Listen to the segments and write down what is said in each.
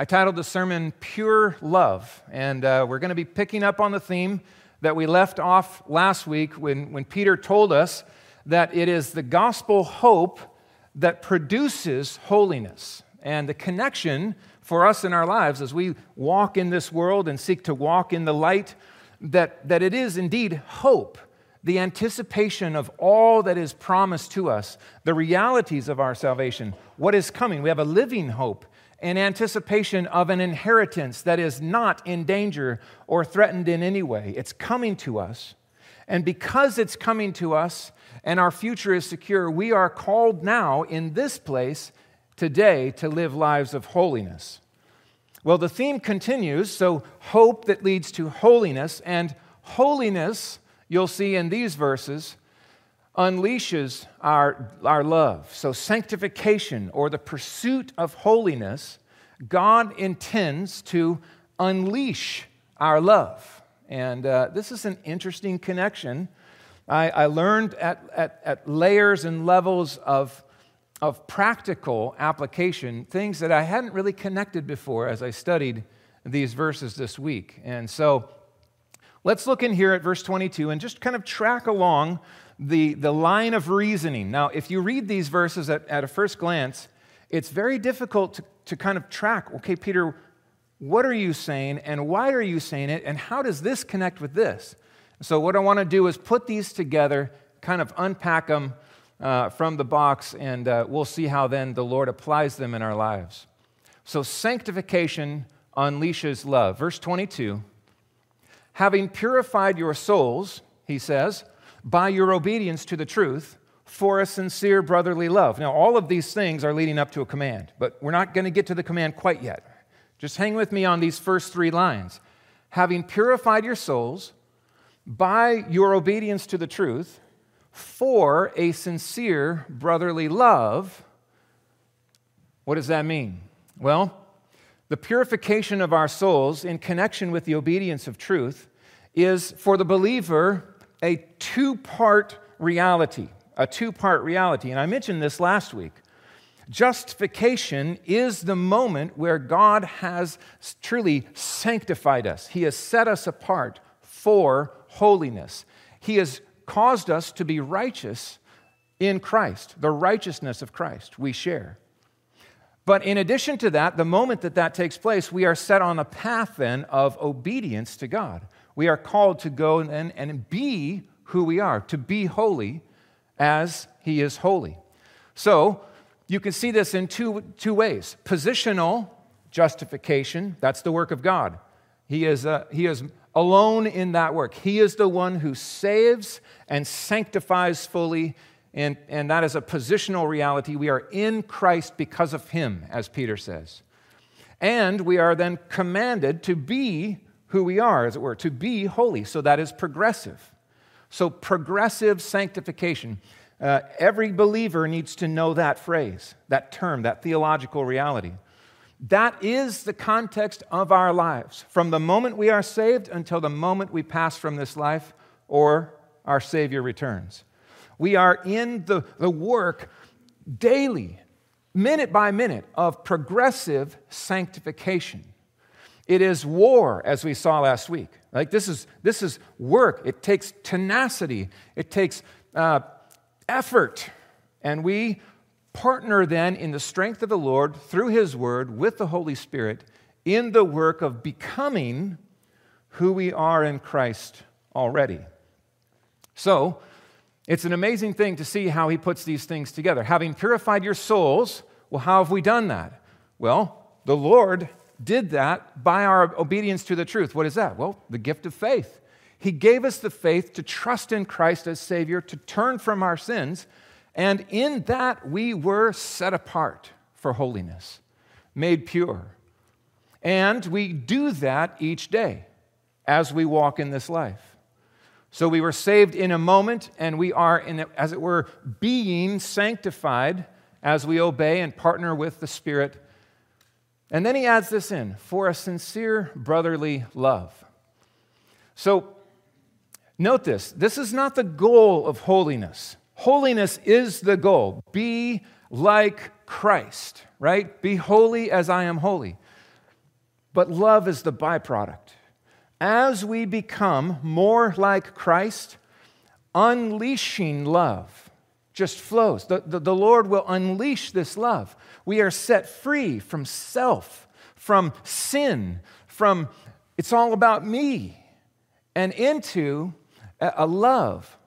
I titled the sermon Pure Love, and uh, we're going to be picking up on the theme that we left off last week when, when Peter told us that it is the gospel hope that produces holiness. And the connection for us in our lives as we walk in this world and seek to walk in the light, that, that it is indeed hope, the anticipation of all that is promised to us, the realities of our salvation, what is coming. We have a living hope in anticipation of an inheritance that is not in danger or threatened in any way. It's coming to us. And because it's coming to us and our future is secure, we are called now in this place today to live lives of holiness. Well, the theme continues so, hope that leads to holiness, and holiness, you'll see in these verses, unleashes our, our love. So, sanctification or the pursuit of holiness, God intends to unleash our love. And uh, this is an interesting connection. I, I learned at, at, at layers and levels of, of practical application things that I hadn't really connected before as I studied these verses this week. And so, let's look in here at verse 22 and just kind of track along the, the line of reasoning. Now, if you read these verses at, at a first glance, it's very difficult to, to kind of track okay, Peter, what are you saying and why are you saying it and how does this connect with this? So, what I want to do is put these together, kind of unpack them uh, from the box, and uh, we'll see how then the Lord applies them in our lives. So, sanctification unleashes love. Verse 22 Having purified your souls, he says, by your obedience to the truth for a sincere brotherly love. Now, all of these things are leading up to a command, but we're not going to get to the command quite yet. Just hang with me on these first three lines. Having purified your souls by your obedience to the truth for a sincere brotherly love. What does that mean? Well, the purification of our souls in connection with the obedience of truth is for the believer a two part reality. A two part reality. And I mentioned this last week. Justification is the moment where God has truly sanctified us, He has set us apart for holiness. He has caused us to be righteous in Christ, the righteousness of Christ we share. But in addition to that, the moment that that takes place, we are set on a path then of obedience to God. We are called to go and, and be who we are, to be holy as He is holy. So, you can see this in two, two ways positional justification, that's the work of God. He is, uh, he is alone in that work. He is the one who saves and sanctifies fully, and, and that is a positional reality. We are in Christ because of Him, as Peter says. And we are then commanded to be who we are, as it were, to be holy. So that is progressive. So, progressive sanctification. Uh, every believer needs to know that phrase, that term, that theological reality. That is the context of our lives from the moment we are saved until the moment we pass from this life or our Savior returns. We are in the, the work daily, minute by minute, of progressive sanctification. It is war, as we saw last week. Like this is, this is work. It takes tenacity, it takes uh, effort. And we partner then in the strength of the Lord through His Word with the Holy Spirit in the work of becoming who we are in Christ already. So, it's an amazing thing to see how He puts these things together. Having purified your souls, well, how have we done that? Well, the Lord did that by our obedience to the truth. What is that? Well, the gift of faith. He gave us the faith to trust in Christ as Savior, to turn from our sins, and in that we were set apart for holiness, made pure. And we do that each day as we walk in this life. So we were saved in a moment, and we are, in, as it were, being sanctified as we obey and partner with the Spirit and then he adds this in for a sincere brotherly love. So note this this is not the goal of holiness. Holiness is the goal. Be like Christ, right? Be holy as I am holy. but love is the byproduct. As we become more like Christ, unleashing love just flows. The, the, the, Lord will unleash this love. We are set free from self, from sin, from it's all about me, and into a, love.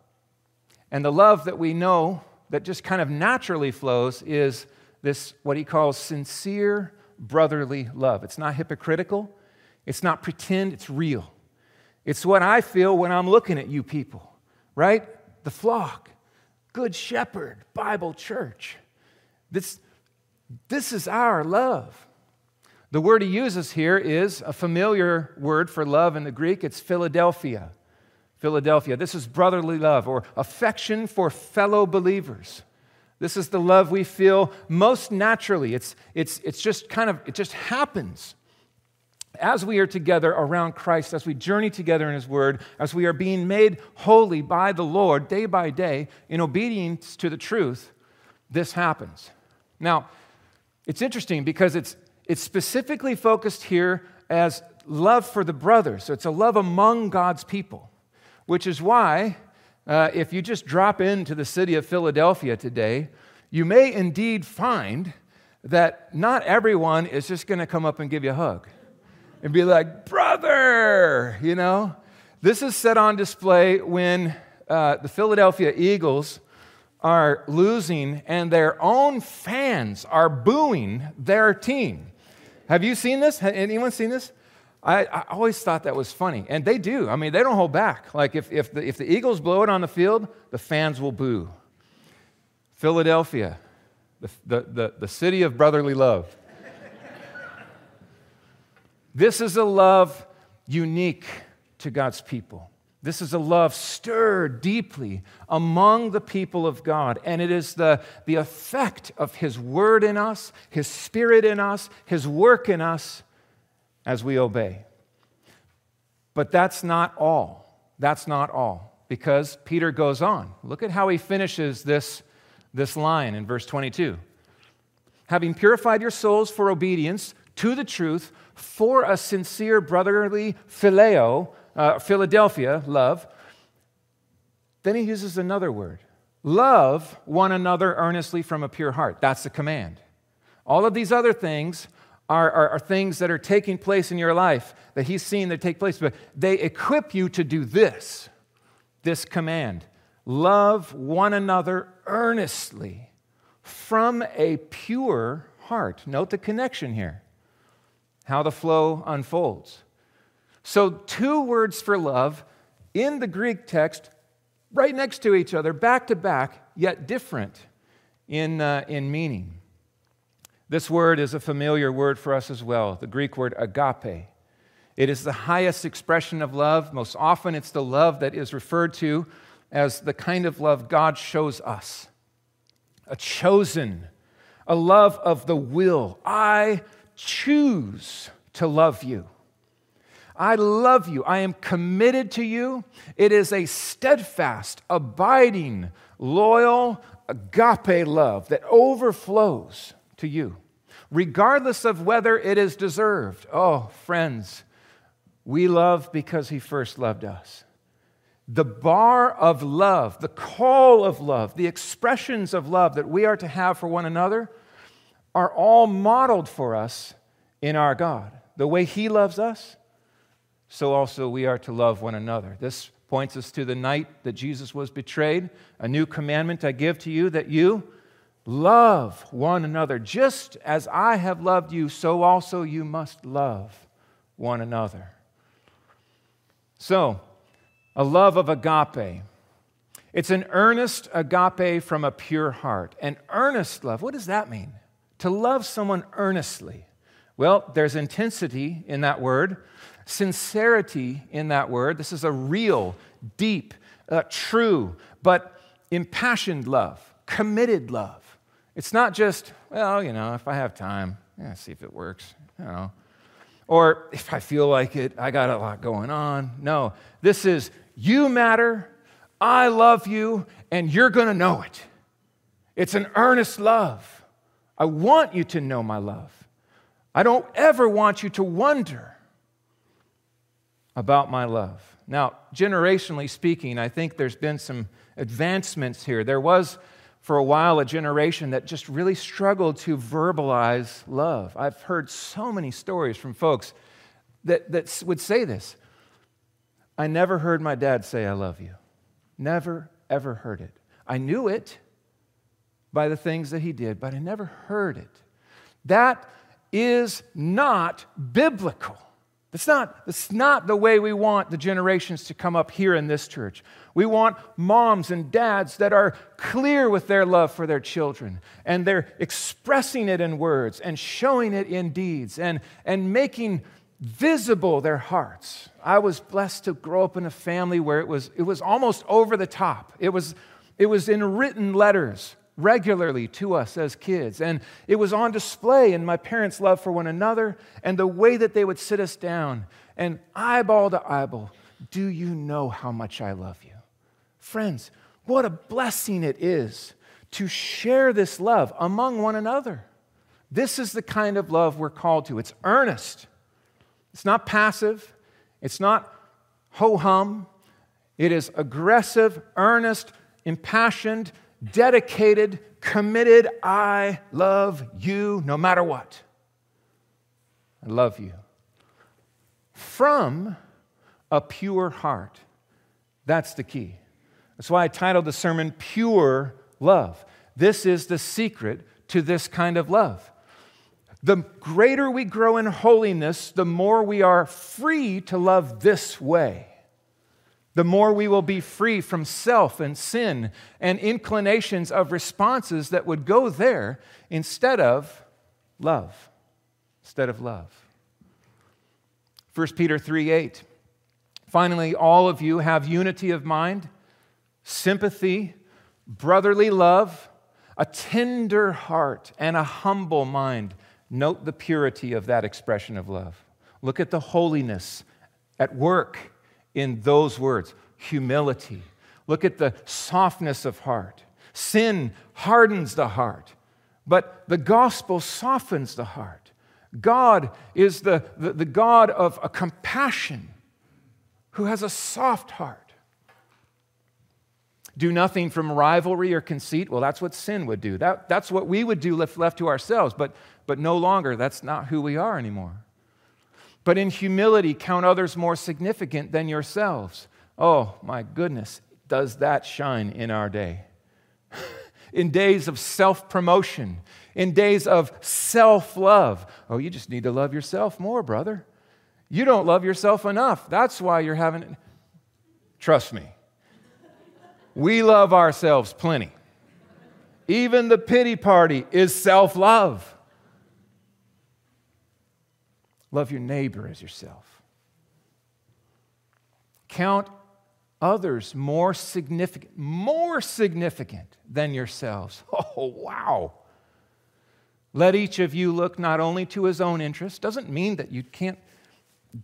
And the love that we know that just kind of naturally flows is this, what he calls sincere brotherly love. It's not hypocritical, it's not pretend, it's real. It's what I feel when I'm looking at you people, right? The flock, Good Shepherd, Bible Church. This, this is our love. The word he uses here is a familiar word for love in the Greek. It's Philadelphia. Philadelphia. This is brotherly love or affection for fellow believers. This is the love we feel most naturally. It's, it's, it's just kind of, it just happens as we are together around Christ, as we journey together in His Word, as we are being made holy by the Lord day by day in obedience to the truth, this happens. Now, it's interesting because it's, it's specifically focused here as love for the brothers. So it's a love among God's people, which is why, uh, if you just drop into the city of Philadelphia today, you may indeed find that not everyone is just going to come up and give you a hug and be like, brother, you know? This is set on display when uh, the Philadelphia Eagles are losing and their own fans are booing their team. Have you seen this? Anyone seen this? I, I, always thought that was funny. And they do. I mean, they don't hold back. Like, if, if, the, if the Eagles blow it on the field, the fans will boo. Philadelphia, the, the, the, the city of brotherly love. This is a love unique to God's people. This is a love stirred deeply among the people of God. And it is the, the effect of His word in us, His spirit in us, His work in us as we obey. But that's not all. That's not all. Because Peter goes on. Look at how he finishes this, this line in verse 22. Having purified your souls for obedience to the truth, for a sincere brotherly phileo, uh, Philadelphia, love. Then he uses another word love one another earnestly from a pure heart. That's the command. All of these other things are, are, are, things that are taking place in your life that he's seen that take place, but they equip you to do this this command love one another earnestly from a pure heart. Note the connection here how the flow unfolds. So, two words for love in the Greek text, right next to each other, back to back, yet different in, uh, in meaning. This word is a familiar word for us as well the Greek word agape. It is the highest expression of love. Most often, it's the love that is referred to as the kind of love God shows us a chosen, a love of the will. I choose to love you. I love you. I am committed to you. It is a steadfast, abiding, loyal, agape love that overflows to you, regardless of whether it is deserved. Oh, friends, we love because He first loved us. The bar of love, the call of love, the expressions of love that we are to have for one another are all modeled for us in our God. The way He loves us, so also we are to love one another. This points us to the night that Jesus was betrayed. A new commandment I give to you that you love one another. Just as I have loved you, so also you must love one another. So, a love of agape. It's an earnest agape from a pure heart. An earnest love, what does that mean? to love someone earnestly. Well, there's intensity in that word, sincerity in that word. This is a real, deep, uh, true, but impassioned love, committed love. It's not just, well, you know, if I have time, yeah, see if it works, you know. Or if I feel like it, I got a lot going on. No, this is you matter, I love you, and you're going to know it. It's an earnest love. I want you to know my love. I don't ever want you to wonder about my love. Now, generationally speaking, I think there's been some advancements here. There was, for a while, a generation that just really struggled to verbalize love. I've heard so many stories from folks that, that would say this I never heard my dad say, I love you. Never, ever heard it. I knew it by the things that he did, but I never heard it. That is not biblical. That's not, that's not the way we want the generations to come up here in this church. We want moms and dads that are clear with their love for their children and they're expressing it in words and showing it in deeds and, and making visible their hearts. I was blessed to grow up in a family where it was, it was almost over the top. It was, it was in written letters regularly to us as kids. And it was on display in my parents' love for one another and the way that they would sit us down and eyeball to eyeball. Do you know how much I love you? Friends, what a blessing it is to share this love among one another. This is the kind of love we're called to. It's earnest, it's not passive, it's not ho hum. It is aggressive, earnest, impassioned, dedicated, committed, I love you no matter what. I love you. From a pure heart. That's the key. That's why I titled the sermon Pure Love. This is the secret to this kind of love. The greater we grow in holiness, the more we are free to love this way the more we will be free from self and sin and inclinations of responses that would go there instead of love. Instead of love. 1 Peter 3 8. Finally, all of you have unity of mind, sympathy, brotherly love, a tender heart, and a humble mind. Note the purity of that expression of love. Look at the holiness at work in those words humility. Look at the softness of heart. Sin hardens the heart, but the gospel softens the heart. God is the, the, the God of a compassion who has a soft heart. Do nothing from rivalry or conceit. Well, that's what sin would do. That, that's what we would do left, left to ourselves, but, but no longer. That's not who we are anymore but in humility count others more significant than yourselves. Oh, my goodness, does that shine in our day? in days of self promotion, in days of self love. Oh, you just need to love yourself more, brother. You don't love yourself enough. That's why you're having it. Trust me, we love ourselves plenty. Even the pity party is self love. Love your neighbor as yourself. Count others more significant, more significant than yourselves. Oh, wow. Let each of you look not only to his own interest, doesn't mean that you can't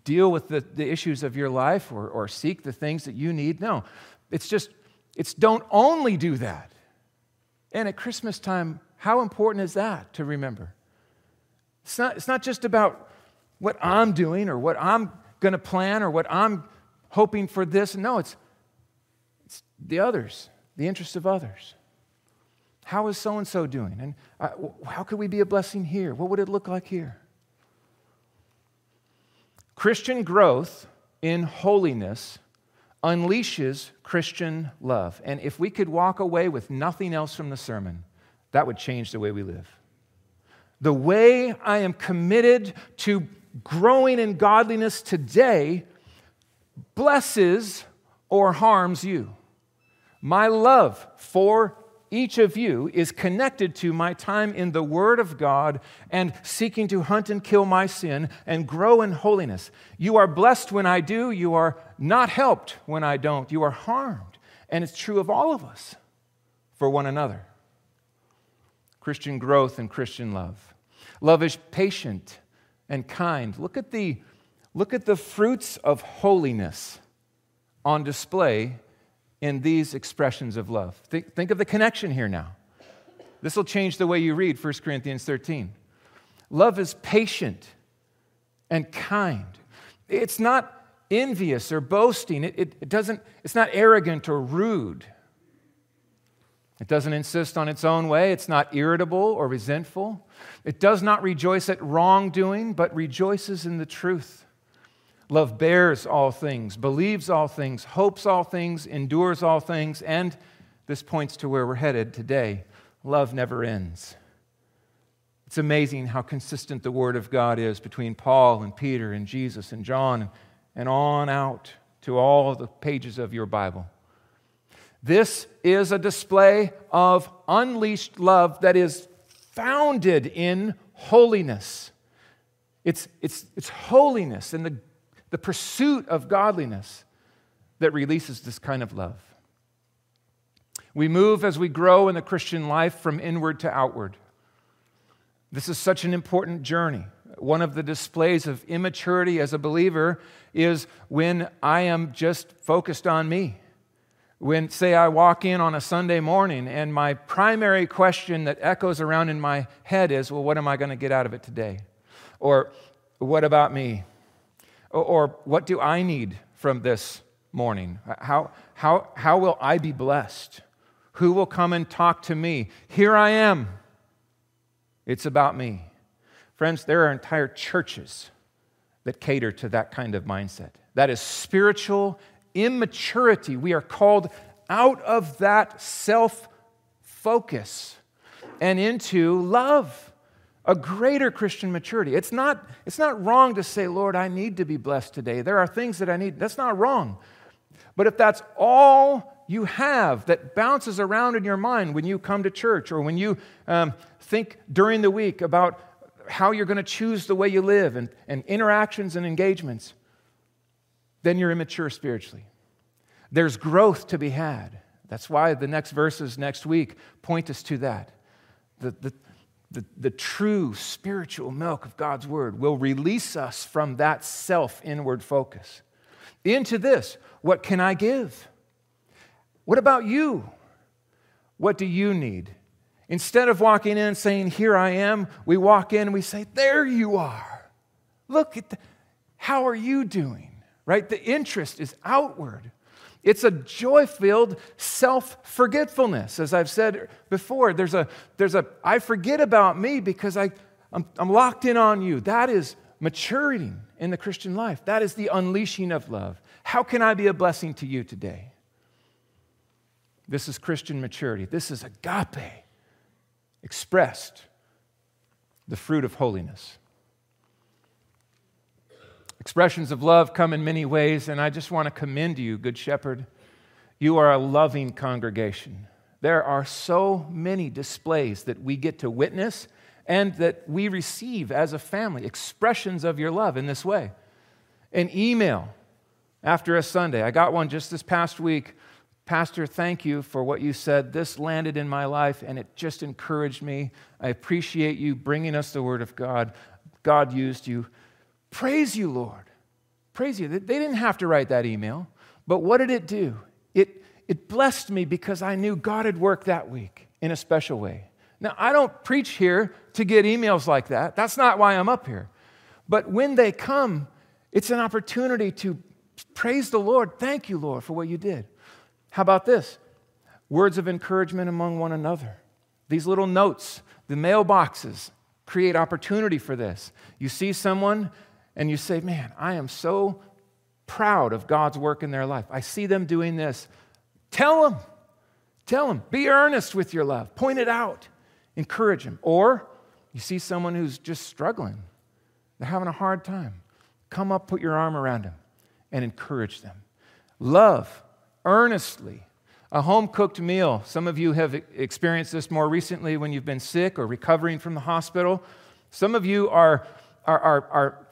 deal with the, the issues of your life or, or seek the things that you need. No, it's just, it's don't only do that. And at Christmas time, how important is that to remember? It's not, it's not just about what I'm doing or what I'm going to plan or what I'm hoping for this. No, it's, it's the others, the interests of others. How is so and so doing? And uh, how could we be a blessing here? What would it look like here? Christian growth in holiness unleashes Christian love. And if we could walk away with nothing else from the sermon, that would change the way we live. The way I am committed to growing in godliness today blesses or harms you. My love for each of you is connected to my time in the Word of God and seeking to hunt and kill my sin and grow in holiness. You are blessed when I do, you are not helped when I don't, you are harmed. And it's true of all of us for one another. Christian growth and Christian love. Love is patient and kind. Look at the, look at the fruits of holiness on display in these expressions of love. Think, think of the connection here now. This will change the way you read 1 Corinthians 13. Love is patient and kind. It's not envious or boasting. It, it, it, doesn't, it's not arrogant or rude. It doesn't insist on its own way. It's not irritable or resentful. It does not rejoice at wrongdoing, but rejoices in the truth. Love bears all things, believes all things, hopes all things, endures all things, and this points to where we're headed today. Love never ends. It's amazing how consistent the Word of God is between Paul and Peter and Jesus and John and on out to all the pages of your Bible. This is a display of unleashed love that is founded in holiness. It's, it's, it's holiness and the, the pursuit of godliness that releases this kind of love. We move as we grow in the Christian life from inward to outward. This is such an important journey. One of the displays of immaturity as a believer is when I am just focused on me. When, say, I walk in on a Sunday morning and my primary question that echoes around in my head is, well, what am I going to get out of it today? Or, what about me? Or, or what do I need from this morning? How, how, how will I be blessed? Who will come and talk to me? Here I am. It's about me. Friends, there are entire churches that cater to that kind of mindset. That is spiritual immaturity. We are called out of that self focus and into love, a greater Christian maturity. It's not, it's not wrong to say, Lord, I need to be blessed today. There are things that I need. That's not wrong. But if that's all you have that bounces around in your mind when you come to church or when you um, think during the week about how you're going to choose the way you live and, and interactions and engagements, then you're immature spiritually. There's growth to be had. That's why the next verses next week point us to that. The, the, the, the true spiritual milk of God's word will release us from that self inward focus into this what can I give? What about you? What do you need? Instead of walking in saying, Here I am, we walk in and we say, There you are. Look at the, how are you doing? Right? The interest is outward. It's a joy filled self forgetfulness. As I've said before, there's a, there's a, I forget about me because I, I'm, I'm locked in on you. That is maturity in the Christian life. That is the unleashing of love. How can I be a blessing to you today? This is Christian maturity. This is agape expressed, the fruit of holiness. Expressions of love come in many ways, and I just want to commend you, Good Shepherd. You are a loving congregation. There are so many displays that we get to witness and that we receive as a family, expressions of your love in this way. An email after a Sunday. I got one just this past week Pastor, thank you for what you said. This landed in my life and it just encouraged me. I appreciate you bringing us the Word of God. God used you. Praise you, Lord. Praise you. They didn't have to write that email, but what did it do? It, it blessed me because I knew God had worked that week in a special way. Now, I don't preach here to get emails like that. That's not why I'm up here. But when they come, it's an opportunity to praise the Lord. Thank you, Lord, for what you did. How about this? Words of encouragement among one another. These little notes, the mailboxes create opportunity for this. You see someone and you say, Man, I am so proud of God's work in their life. I see them doing this. Tell them. Tell them. Be earnest with your love. Point it out. Encourage them. Or you see someone who's just struggling, they're having a hard time. Come up, put your arm around them, and encourage them. Love earnestly. A home cooked meal. Some of you have experienced this more recently when you've been sick or recovering from the hospital. Some of you are, are, are, are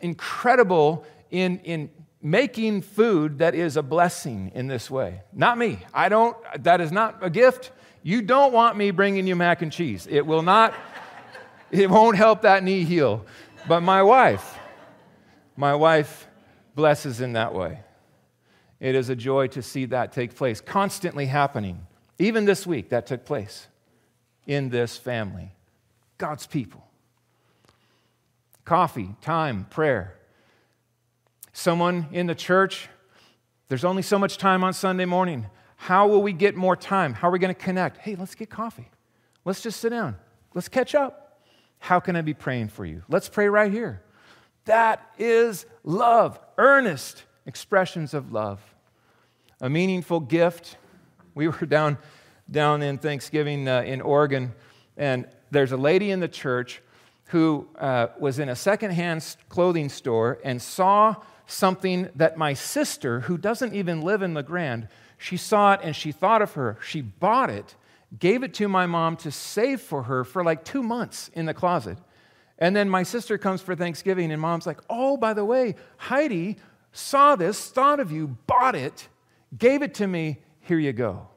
incredible in, in making food that is a blessing in this way. Not me. I don't, that is not a gift. You don't want me bringing you mac and cheese. It will not, it won't help that knee heal. But my wife, my wife blesses in that way. It is a joy to see that take place, constantly happening. Even this week, that took place in this family. God's people. Coffee, time, prayer. Someone in the church, there's only so much time on Sunday morning. How will we get more time? How are we going to connect? Hey, let's get coffee. Let's just sit down. Let's catch up. How can I be praying for you? Let's pray right here. That is love, earnest expressions of love. A meaningful gift. We were down, down in Thanksgiving uh, in Oregon, and there's a lady in the church who uh, was in a secondhand clothing store and saw something that my sister, who doesn't even live in La Grande, she saw it and she thought of her. She bought it, gave it to my mom to save for her for like two months in the closet. And then my sister comes for Thanksgiving, and mom's like, Oh, by the way, Heidi saw this, thought of you, bought it, gave it to me. Here you go.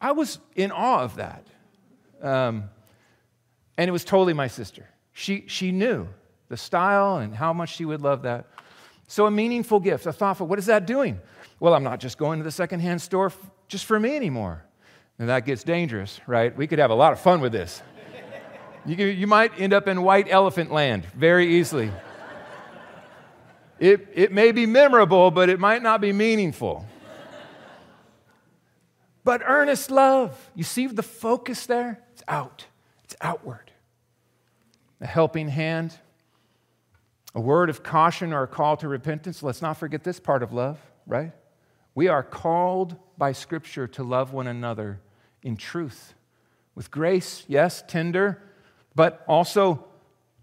I was in awe of that. Um, and it was totally my sister. She, she knew the style and how much she would love that. So, a meaningful gift, a thoughtful, what is that doing? Well, I'm not just going to the secondhand store f- just for me anymore. And that gets dangerous, right? We could have a lot of fun with this. you, you might end up in white elephant land very easily. It, it may be memorable, but it might not be meaningful. but earnest love, you see the focus there? It's out, it's outward. A helping hand, a word of caution or a call to repentance. Let's not forget this part of love, right? We are called by Scripture to love one another in truth, with grace, yes, tender, but also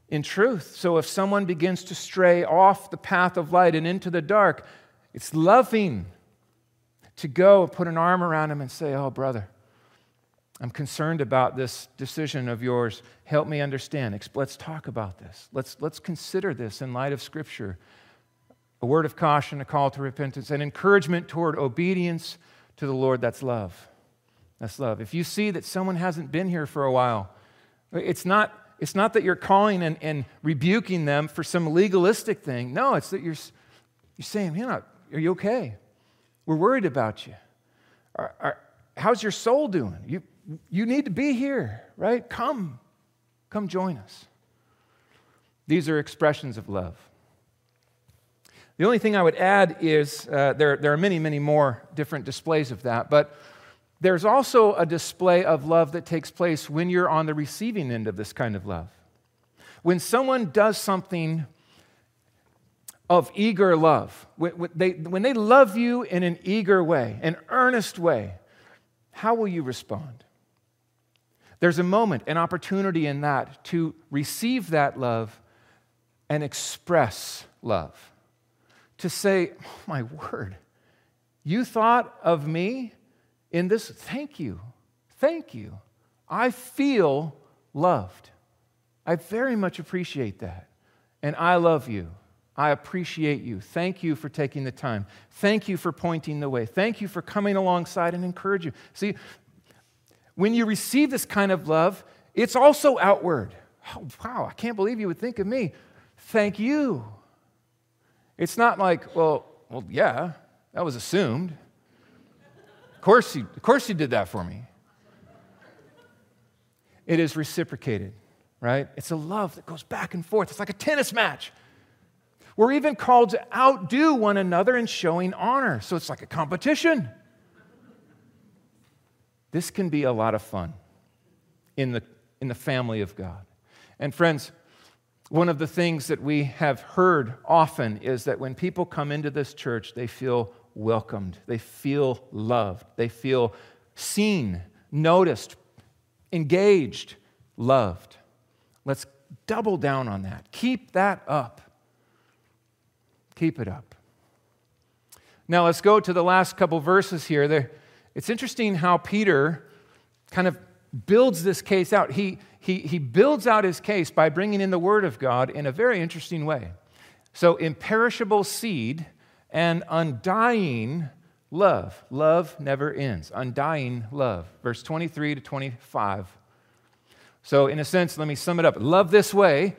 in truth. So if someone begins to stray off the path of light and into the dark, it's loving to go and put an arm around him and say, Oh, brother, I'm concerned about this decision of yours. Help me understand. Let's talk about this. Let's, let's consider this in light of Scripture. A word of caution, a call to repentance, an encouragement toward obedience to the Lord. That's love. That's love. If you see that someone hasn't been here for a while, it's not, it's not that you're calling and, and rebuking them for some legalistic thing. No, it's that you're, you're saying, you know, are you okay? We're worried about you. Are, are, how's your soul doing? You, you need to be here, right? Come. Come join us. These are expressions of love. The only thing I would add is uh, there, there are many, many more different displays of that, but there's also a display of love that takes place when you're on the receiving end of this kind of love. When someone does something of eager love, when they, when they love you in an eager way, an earnest way, how will you respond? There's a moment, an opportunity in that to receive that love and express love. To say, oh, my word, you thought of me in this. Thank you. Thank you. I feel loved. I very much appreciate that. And I love you. I appreciate you. Thank you for taking the time. Thank you for pointing the way. Thank you for coming alongside and encouraging. See, when you receive this kind of love, it's also outward. Oh, wow, I can't believe you would think of me. Thank you. It's not like, well, well, yeah, that was assumed. Of course, you, of course you did that for me. It is reciprocated, right? It's a love that goes back and forth. It's like a tennis match. We're even called to outdo one another in showing honor. So it's like a competition. This can be a lot of fun in the, in the family of God. And friends, one of the things that we have heard often is that when people come into this church, they feel welcomed, they feel loved, they feel seen, noticed, engaged, loved. Let's double down on that. Keep that up. Keep it up. Now let's go to the last couple verses here. There, it's interesting how Peter kind of builds this case out. He, he, he builds out his case by bringing in the Word of God in a very interesting way. So, imperishable seed and undying love. Love never ends. Undying love. Verse 23 to 25. So, in a sense, let me sum it up. Love this way,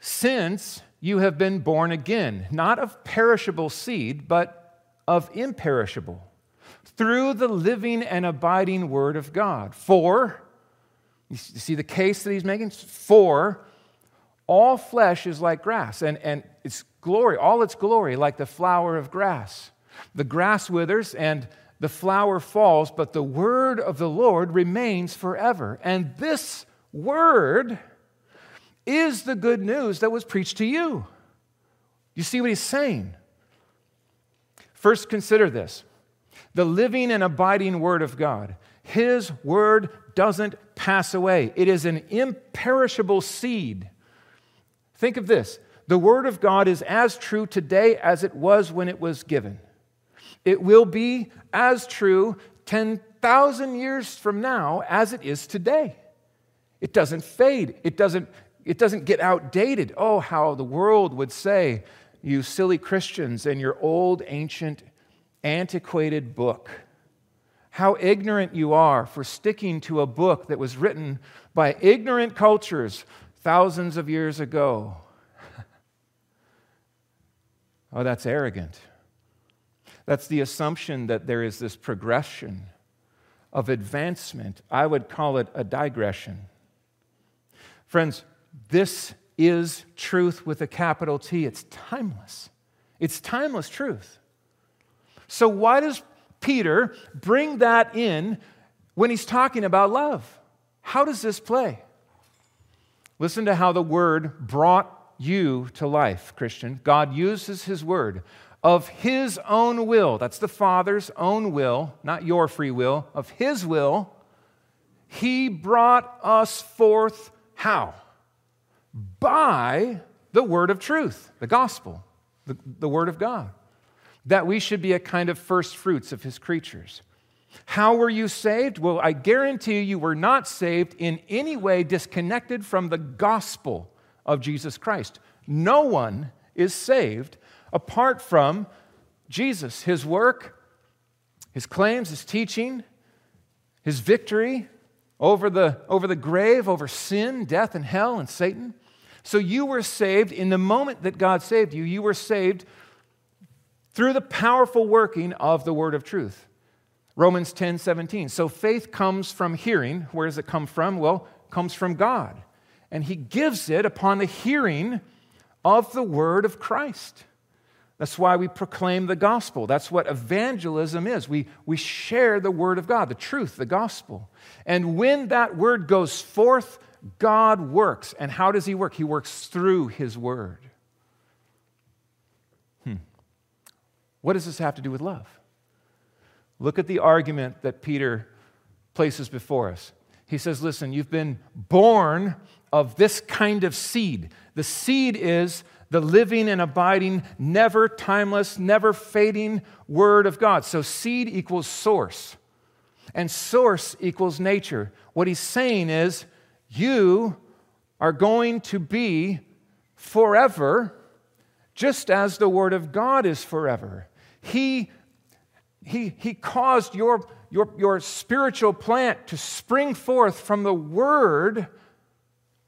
since you have been born again, not of perishable seed, but of imperishable through the living and abiding Word of God. For, you see the case that he's making? For all flesh is like grass, and, and its glory, all its glory, like the flower of grass. The grass withers and the flower falls, but the word of the Lord remains forever. And this word is the good news that was preached to you. You see what he's saying? First, consider this the living and abiding word of God. His word doesn't pass away, it is an imperishable seed. Think of this the word of God is as true today as it was when it was given. It will be as true 10,000 years from now as it is today. It doesn't fade, it doesn't, it doesn't get outdated. Oh, how the world would say, you silly Christians and your old, ancient, antiquated book. How ignorant you are for sticking to a book that was written by ignorant cultures thousands of years ago. oh, that's arrogant. That's the assumption that there is this progression of advancement. I would call it a digression. Friends, this is truth with a capital T. It's timeless. It's timeless truth. So, why does Peter bring that in when he's talking about love? How does this play? Listen to how the word brought you to life, Christian. God uses his word of his own will. That's the Father's own will, not your free will, of his will. He brought us forth how? By the word of truth, the gospel, the, the word of God. That we should be a kind of first fruits of his creatures. How were you saved? Well, I guarantee you, were not saved in any way disconnected from the gospel of Jesus Christ. No one is saved apart from Jesus, his work, his claims, his teaching, his victory over the, over the grave, over sin, death, and hell, and Satan. So you were saved in the moment that God saved you, you were saved through the powerful working of the word of truth. Romans 10 17. So faith comes from hearing. Where does it come from? Well, it comes from God. And he gives it upon the hearing of the word of Christ. That's why we proclaim the gospel. That's what evangelism is. We, we share the word of God, the truth, the gospel. And when that word goes forth, God works. And how does he work? He works through his word. What does this have to do with love? Look at the argument that Peter places before us. He says, Listen, you've been born of this kind of seed. The seed is the living and abiding, never timeless, never fading Word of God. So seed equals source, and source equals nature. What he's saying is, you are going to be forever, just as the Word of God is forever. He, he, he caused your, your, your spiritual plant to spring forth from the Word,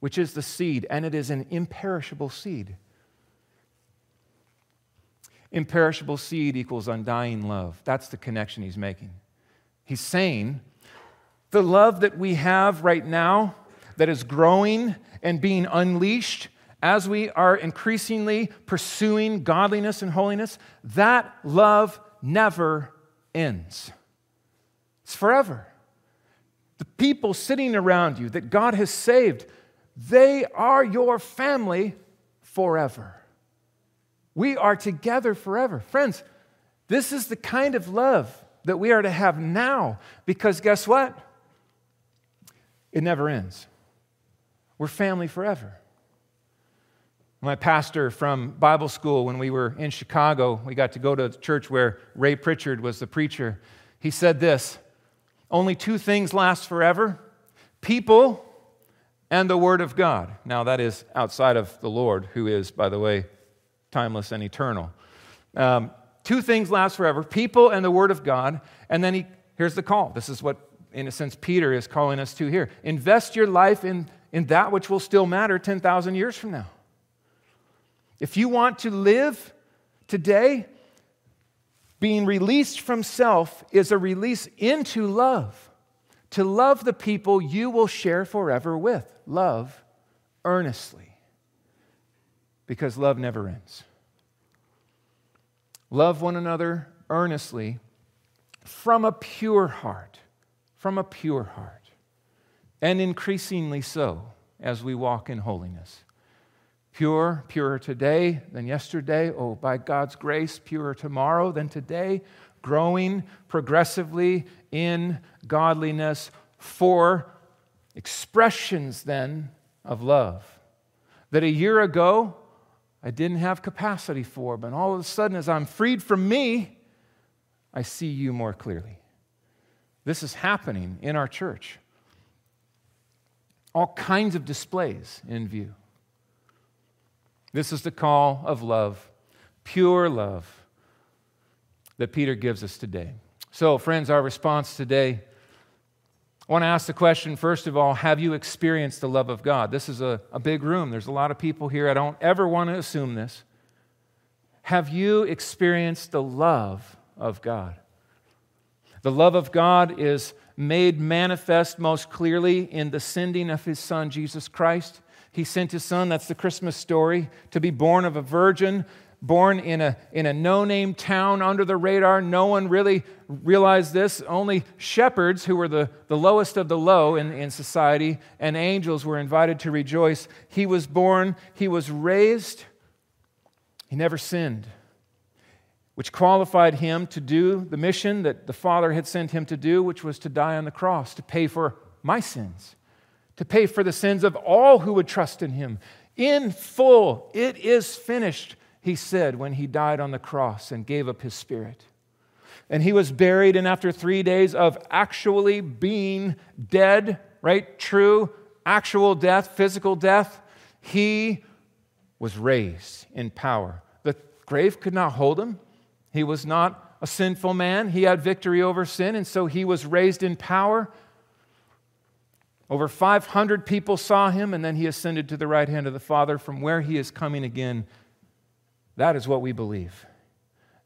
which is the seed, and it is an imperishable seed. Imperishable seed equals undying love. That's the connection he's making. He's saying the love that we have right now, that is growing and being unleashed as we are increasingly pursuing godliness and holiness, that love never ends. It's forever. The people sitting around you that God has saved, they are your family forever. We are together forever. Friends, this is the kind of love that we are to have now because guess what? It never ends. We're family forever. My pastor from Bible school, when we were in Chicago, we got to go to a church where Ray Pritchard was the preacher. He said this Only two things last forever people and the Word of God. Now, that is outside of the Lord, who is, by the way, timeless and eternal. Um, two things last forever people and the Word of God. And then he, here's the call. This is what, in a sense, Peter is calling us to here. Invest your life in, in that which will still matter 10,000 years from now. If you want to live today, being released from self is a release into love. To love the people you will share forever with. Love earnestly. because love never ends. Love one another earnestly from a pure heart, from a pure heart, and increasingly so as we walk in holiness. Pure, purer today than yesterday. Oh, by God's grace, purer tomorrow than today. Growing progressively in godliness for expressions then of love that a year ago I didn't have capacity for, but all of a sudden, as I'm freed from me, I see you more clearly. This is happening in our church. All kinds of displays in view. This is the call of love, pure love, that Peter gives us today. So, friends, our response today I want to ask the question, first of all, have you experienced the love of God? This is a, a big room. There's a lot of people here. I don't ever want to assume this. Have you experienced the love of God? The love of God is made manifest most clearly in the sending of his son, Jesus Christ. He sent his son, that's the Christmas story, to be born of a virgin, born in a, in a no name town under the radar. No one really realized this. Only shepherds, who were the, the lowest of the low in, in society, and angels were invited to rejoice. He was born, he was raised, he never sinned, which qualified him to do the mission that the Father had sent him to do, which was to die on the cross, to pay for my sins, to pay for the sins of all who would trust in him. In full, it is finished he said when he died on the cross and gave up his spirit. And he was buried, and after three days of actually being dead, right? True, actual death, physical death, he was raised in power. The grave could not hold him. He was not a sinful man. He had victory over sin, and so he was raised in power. Over 500 people saw him, and then he ascended to the right hand of the Father, from where he is coming again that is what we believe.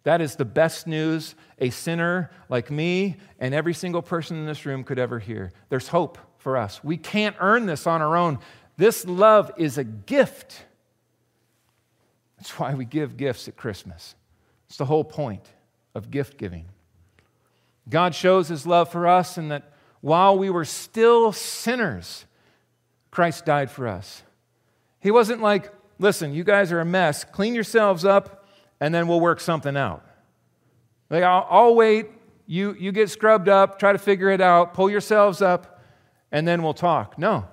That is the best news a sinner like me and every single person in this room could ever hear. There's hope for us. We can't earn this on our own. This love is a gift. That's why we give gifts at Christmas. It's the whole point of gift giving. God shows his love for us in that while we were still sinners, Christ died for us. He wasn't like, listen, you guys are a mess. Clean yourselves up, and then we'll work something out. Like, I'll, I'll wait. You, you get scrubbed up, try to figure it out, pull yourselves up, and then we'll talk. No.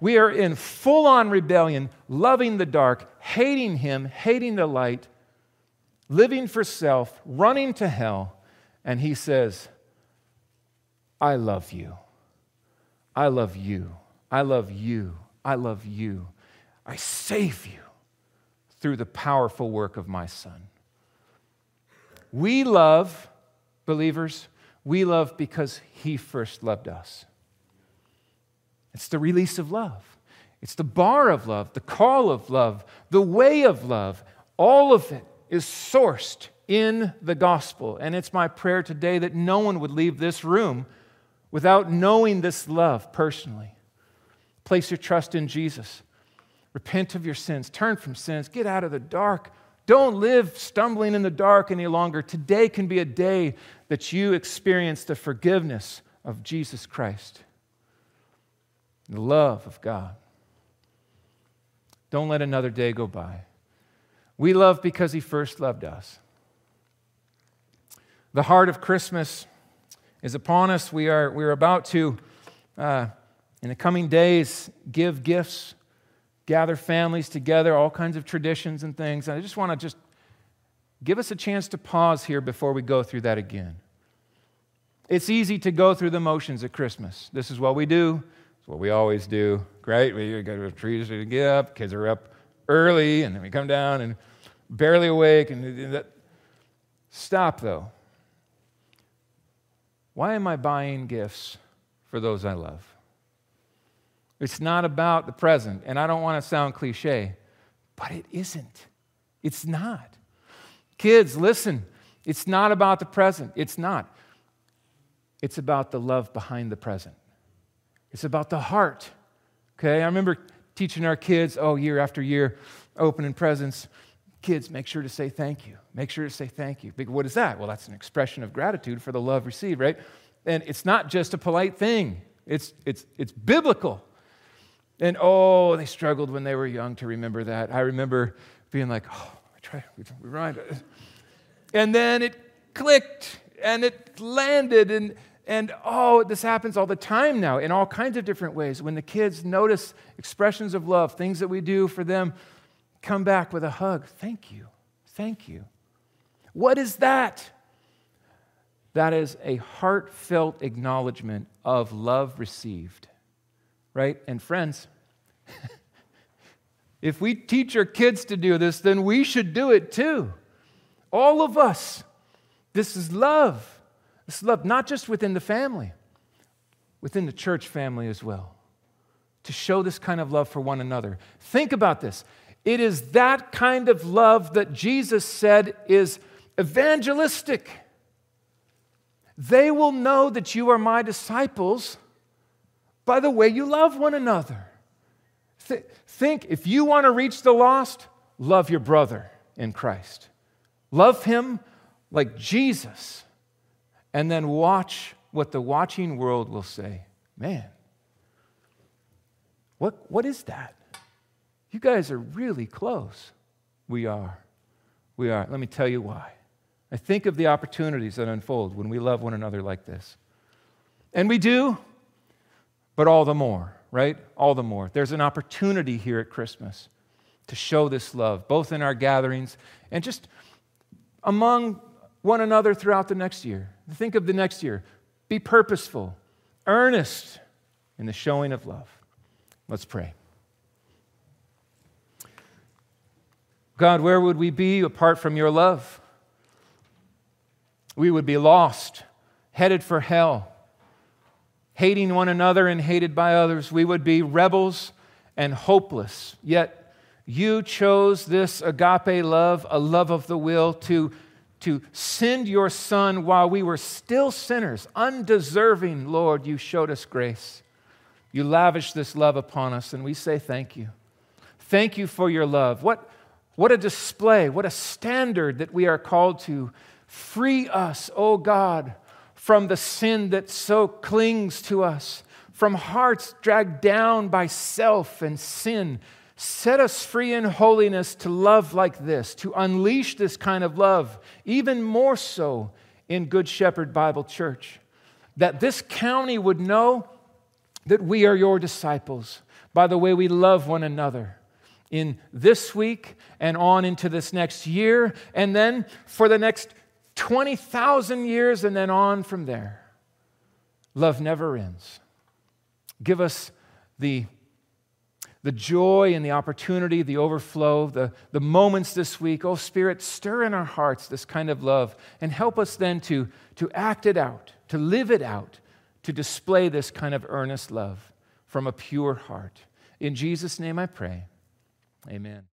We are in full on rebellion, loving the dark, hating Him, hating the light, living for self, running to hell. And He says, I love you. I love you. I love you. I love you. I save you through the powerful work of my Son. We love, believers, we love because He first loved us. It's the release of love, it's the bar of love, the call of love, the way of love. All of it is sourced in the gospel. And it's my prayer today that no one would leave this room without knowing this love personally. Place your trust in Jesus. Repent of your sins, turn from sins, get out of the dark. Don't live stumbling in the dark any longer. Today can be a day that you experience the forgiveness of Jesus Christ, the love of God. Don't let another day go by. We love because He first loved us. The heart of Christmas is upon us. We are, we are about to, uh, in the coming days, give gifts gather families together, all kinds of traditions and things. And I just want to just give us a chance to pause here before we go through that again. It's easy to go through the motions at Christmas. This is what we do. It's what we always do. Great. We go to a tree to get up. Kids are up early, and then we come down and barely awake. And that. Stop, though. Why am I buying gifts for those I love? It's not about the present. And I don't want to sound cliche, but it isn't. It's not. Kids, listen. It's not about the present. It's not. It's about the love behind the present. It's about the heart. Okay? I remember teaching our kids, oh, year after year, opening presents. Kids, make sure to say thank you. Make sure to say thank you. What is that? Well, that's an expression of gratitude for the love received, right? And it's not just a polite thing, it's, it's, it's biblical. And oh, they struggled when they were young to remember that. I remember being like, oh, I try, we remind. And then it clicked and it landed. And, and oh, this happens all the time now in all kinds of different ways. When the kids notice expressions of love, things that we do for them, come back with a hug. Thank you. Thank you. What is that? That is a heartfelt acknowledgement of love received, right? And friends, if we teach our kids to do this, then we should do it too. All of us. This is love. This is love, not just within the family, within the church family as well. To show this kind of love for one another. Think about this. It is that kind of love that Jesus said is evangelistic. They will know that you are my disciples by the way you love one another. Th- think if you want to reach the lost, love your brother in Christ. Love him like Jesus. And then watch what the watching world will say. Man, what, what is that? You guys are really close. We are. We are. Let me tell you why. I think of the opportunities that unfold when we love one another like this. And we do, but all the more, right? All the more. There's an opportunity here at Christmas to show this love, both in our gatherings and just among one another throughout the next year. Think of the next year. Be purposeful, earnest in the showing of love. Let's pray. God, where would we be apart from your love? we would be lost, headed for hell, hating one another and hated by others. We would be rebels and hopeless. Yet you chose this agape love, a love of the will, to, to send your Son while we were still sinners, undeserving. Lord, you showed us grace. You lavished this love upon us, and we say thank you. Thank you for your love. What, what a display, what a standard that we are called to Free us, O God, from the sin that so clings to us, from hearts dragged down by self and sin. Set us free in holiness to love like this, to unleash this kind of love, even more so in Good Shepherd Bible Church. That this county would know that we are your disciples by the way we love one another in this week and on into this next year, and then for the next 20,000 years and then on from there. Love never ends. Give us the, the joy and the opportunity, the overflow, the, the moments this week. Oh, Spirit, stir in our hearts this kind of love and help us then to, to act it out, to live it out, to display this kind of earnest love from a pure heart. In Jesus' name I pray. Amen.